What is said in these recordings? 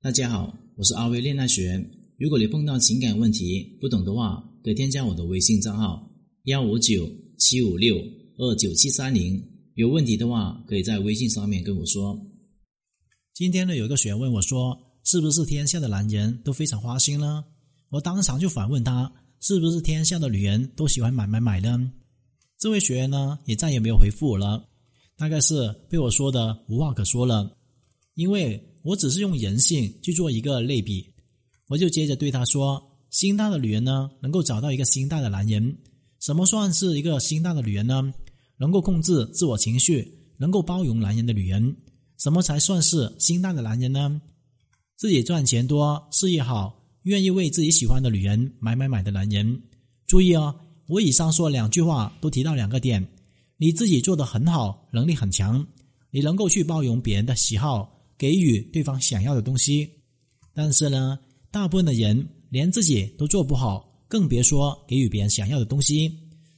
大家好，我是阿威恋爱学。如果你碰到情感问题不懂的话，可以添加我的微信账号幺五九七五六二九七三零。有问题的话，可以在微信上面跟我说。今天呢，有一个学员问我说：“是不是天下的男人都非常花心呢？”我当场就反问他：“是不是天下的女人都喜欢买买买呢？”这位学员呢，也再也没有回复我了，大概是被我说的无话可说了，因为我只是用人性去做一个类比。我就接着对他说：“心大的女人呢，能够找到一个心大的男人。什么算是一个心大的女人呢？能够控制自我情绪，能够包容男人的女人。什么才算是心大的男人呢？自己赚钱多，事业好，愿意为自己喜欢的女人买买买的男人。注意哦。”我以上说两句话都提到两个点：你自己做的很好，能力很强，你能够去包容别人的喜好，给予对方想要的东西。但是呢，大部分的人连自己都做不好，更别说给予别人想要的东西。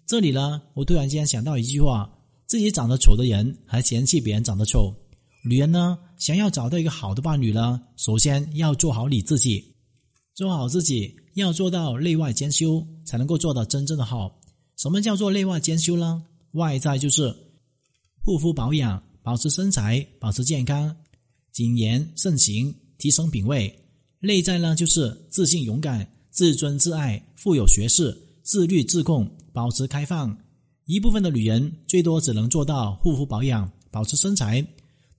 这里呢，我突然间想到一句话：自己长得丑的人还嫌弃别人长得丑。女人呢，想要找到一个好的伴侣呢，首先要做好你自己。做好自己，要做到内外兼修，才能够做到真正的好。什么叫做内外兼修呢？外在就是护肤保养，保持身材，保持健康，谨言慎行，提升品味；内在呢，就是自信勇敢，自尊自爱，富有学识，自律自控，保持开放。一部分的女人最多只能做到护肤保养，保持身材；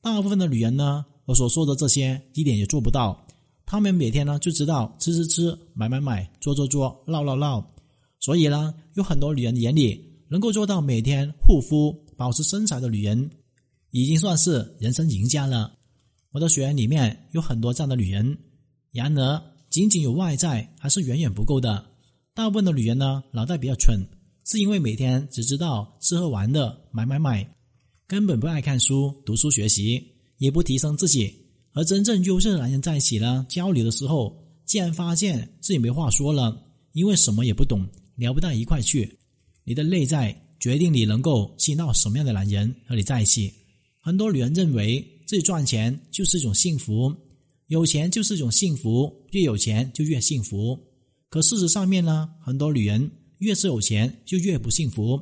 大部分的女人呢，我所说的这些一点也做不到。她们每天呢就知道吃吃吃、买买买、做做做、闹闹闹，所以呢，有很多女人眼里能够做到每天护肤、保持身材的女人，已经算是人生赢家了。我的学员里面有很多这样的女人，然而仅仅有外在还是远远不够的。大部分的女人呢，脑袋比较蠢，是因为每天只知道吃喝玩乐、买买买，根本不爱看书、读书学习，也不提升自己。和真正优秀的男人在一起呢，交流的时候，竟然发现自己没话说了，因为什么也不懂，聊不到一块去。你的内在决定你能够吸引到什么样的男人和你在一起。很多女人认为自己赚钱就是一种幸福，有钱就是一种幸福，越有钱就越幸福。可事实上面呢，很多女人越是有钱就越不幸福。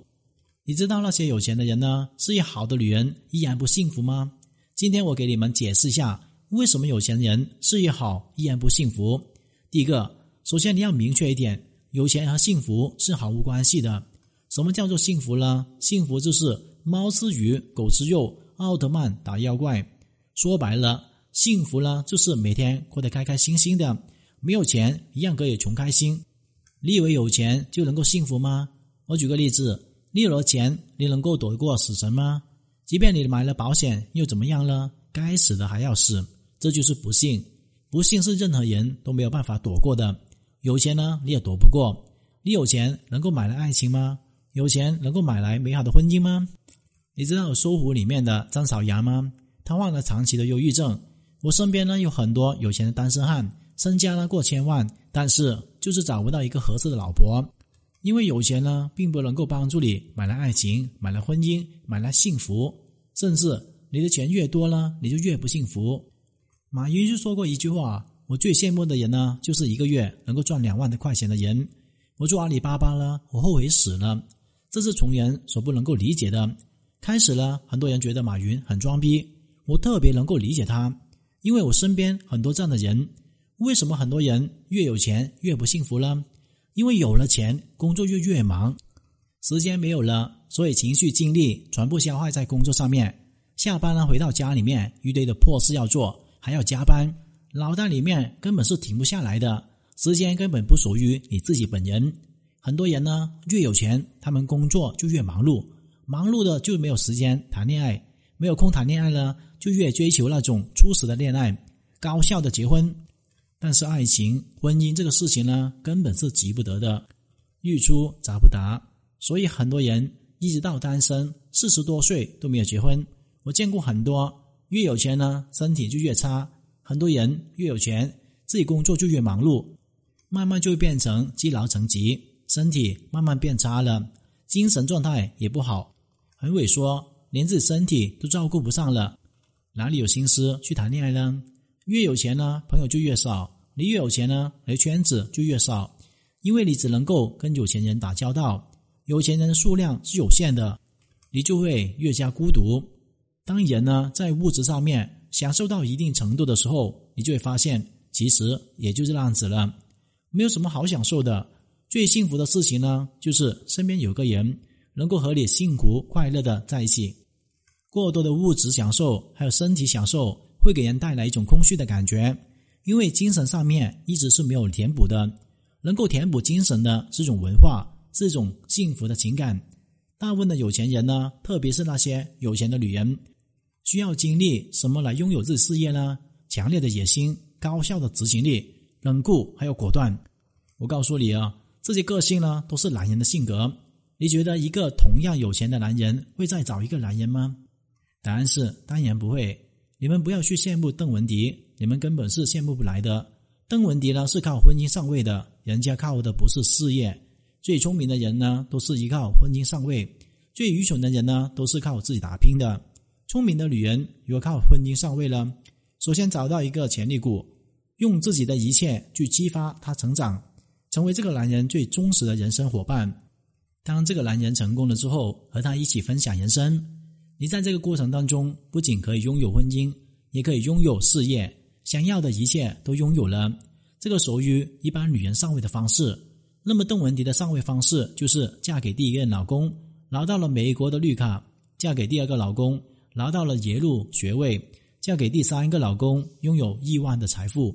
你知道那些有钱的人呢，事业好的女人依然不幸福吗？今天我给你们解释一下。为什么有钱人事业好依然不幸福？第一个，首先你要明确一点，有钱和幸福是毫无关系的。什么叫做幸福呢？幸福就是猫吃鱼，狗吃肉，奥特曼打妖怪。说白了，幸福呢就是每天过得开开心心的。没有钱一样可以穷开心。你以为有钱就能够幸福吗？我举个例子，你有了钱，你能够躲过死神吗？即便你买了保险，又怎么样呢？该死的还要死。这就是不幸，不幸是任何人都没有办法躲过的。有钱呢，你也躲不过。你有钱能够买来爱情吗？有钱能够买来美好的婚姻吗？你知道搜狐里面的张小阳吗？他患了长期的忧郁症。我身边呢有很多有钱的单身汉，身家呢过千万，但是就是找不到一个合适的老婆。因为有钱呢，并不能够帮助你买来爱情、买来婚姻、买来幸福，甚至你的钱越多呢，你就越不幸福。马云就说过一句话：“我最羡慕的人呢，就是一个月能够赚两万的块钱的人。我做阿里巴巴呢，我后悔死了。这是穷人所不能够理解的。开始呢，很多人觉得马云很装逼，我特别能够理解他，因为我身边很多这样的人。为什么很多人越有钱越不幸福呢？因为有了钱，工作就越忙，时间没有了，所以情绪精力全部消耗在工作上面。下班了，回到家里面一堆的破事要做。”还要加班，脑袋里面根本是停不下来的，时间根本不属于你自己本人。很多人呢，越有钱，他们工作就越忙碌，忙碌的就没有时间谈恋爱，没有空谈恋爱呢，就越追求那种初始的恋爱，高效的结婚。但是爱情、婚姻这个事情呢，根本是急不得的，欲出则不达，所以很多人一直到单身四十多岁都没有结婚。我见过很多。越有钱呢，身体就越差。很多人越有钱，自己工作就越忙碌，慢慢就会变成积劳成疾，身体慢慢变差了，精神状态也不好，很萎缩，连自己身体都照顾不上了，哪里有心思去谈恋爱呢？越有钱呢，朋友就越少；你越有钱呢，你的圈子就越少，因为你只能够跟有钱人打交道，有钱人的数量是有限的，你就会越加孤独。当人呢在物质上面享受到一定程度的时候，你就会发现，其实也就这样子了，没有什么好享受的。最幸福的事情呢，就是身边有个人能够和你幸福快乐的在一起。过多的物质享受还有身体享受，会给人带来一种空虚的感觉，因为精神上面一直是没有填补的。能够填补精神的是一种文化，是一种幸福的情感。大部分的有钱人呢，特别是那些有钱的女人，需要经历什么来拥有自己事业呢？强烈的野心、高效的执行力、冷酷还有果断。我告诉你啊，这些个性呢，都是男人的性格。你觉得一个同样有钱的男人会再找一个男人吗？答案是当然不会。你们不要去羡慕邓文迪，你们根本是羡慕不来的。邓文迪呢是靠婚姻上位的，人家靠的不是事业。最聪明的人呢都是依靠婚姻上位，最愚蠢的人呢都是靠自己打拼的。聪明的女人如果靠婚姻上位了，首先找到一个潜力股，用自己的一切去激发他成长，成为这个男人最忠实的人生伙伴。当这个男人成功了之后，和他一起分享人生。你在这个过程当中，不仅可以拥有婚姻，也可以拥有事业，想要的一切都拥有了。这个属于一般女人上位的方式。那么邓文迪的上位方式就是嫁给第一任老公，拿到了美国的绿卡；嫁给第二个老公，拿到了耶鲁学位；嫁给第三个老公，拥有亿万的财富。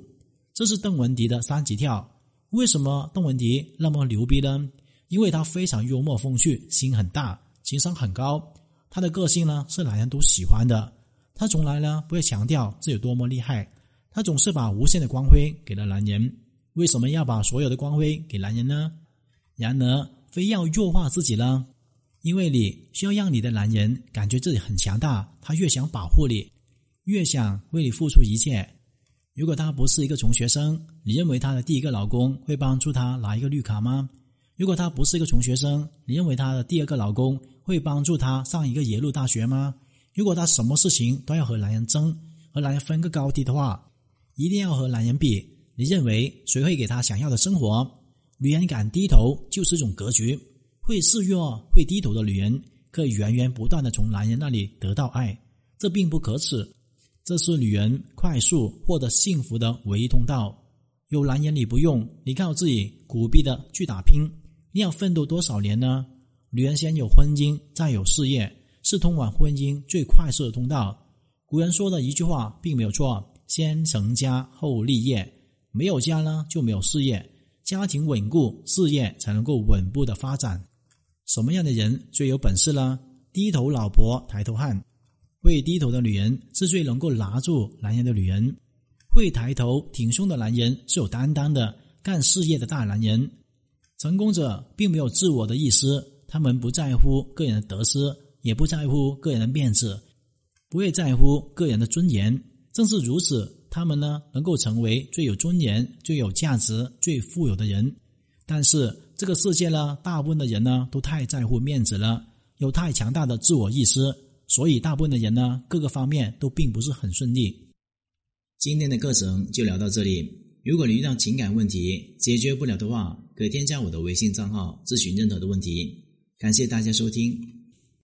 这是邓文迪的三级跳。为什么邓文迪那么牛逼呢？因为她非常幽默风趣，心很大，情商很高。他的个性呢是男人都喜欢的，他从来呢不会强调自己有多么厉害，他总是把无限的光辉给了男人。为什么要把所有的光辉给男人呢？然而非要弱化自己呢？因为你需要让你的男人感觉自己很强大，他越想保护你，越想为你付出一切。如果他不是一个穷学生，你认为他的第一个老公会帮助他拿一个绿卡吗？如果他不是一个穷学生，你认为她的第二个老公？会帮助她上一个耶鲁大学吗？如果她什么事情都要和男人争，和男人分个高低的话，一定要和男人比。你认为谁会给她想要的生活？女人敢低头就是一种格局。会示弱、会低头的女人，可以源源不断的从男人那里得到爱，这并不可耻。这是女人快速获得幸福的唯一通道。有男人你不用，你靠自己苦逼的去打拼，你要奋斗多少年呢？女人先有婚姻，再有事业，是通往婚姻最快速的通道。古人说的一句话并没有错：先成家后立业。没有家呢，就没有事业。家庭稳固，事业才能够稳步的发展。什么样的人最有本事呢？低头老婆抬头汉。会低头的女人是最能够拿住男人的女人。会抬头挺胸的男人是有担当的，干事业的大男人。成功者并没有自我的意识。他们不在乎个人的得失，也不在乎个人的面子，不会在乎个人的尊严。正是如此，他们呢能够成为最有尊严、最有价值、最富有的人。但是这个世界呢，大部分的人呢都太在乎面子了，有太强大的自我意识，所以大部分的人呢各个方面都并不是很顺利。今天的课程就聊到这里。如果你遇到情感问题解决不了的话，可添加我的微信账号咨询任何的问题。感谢大家收听。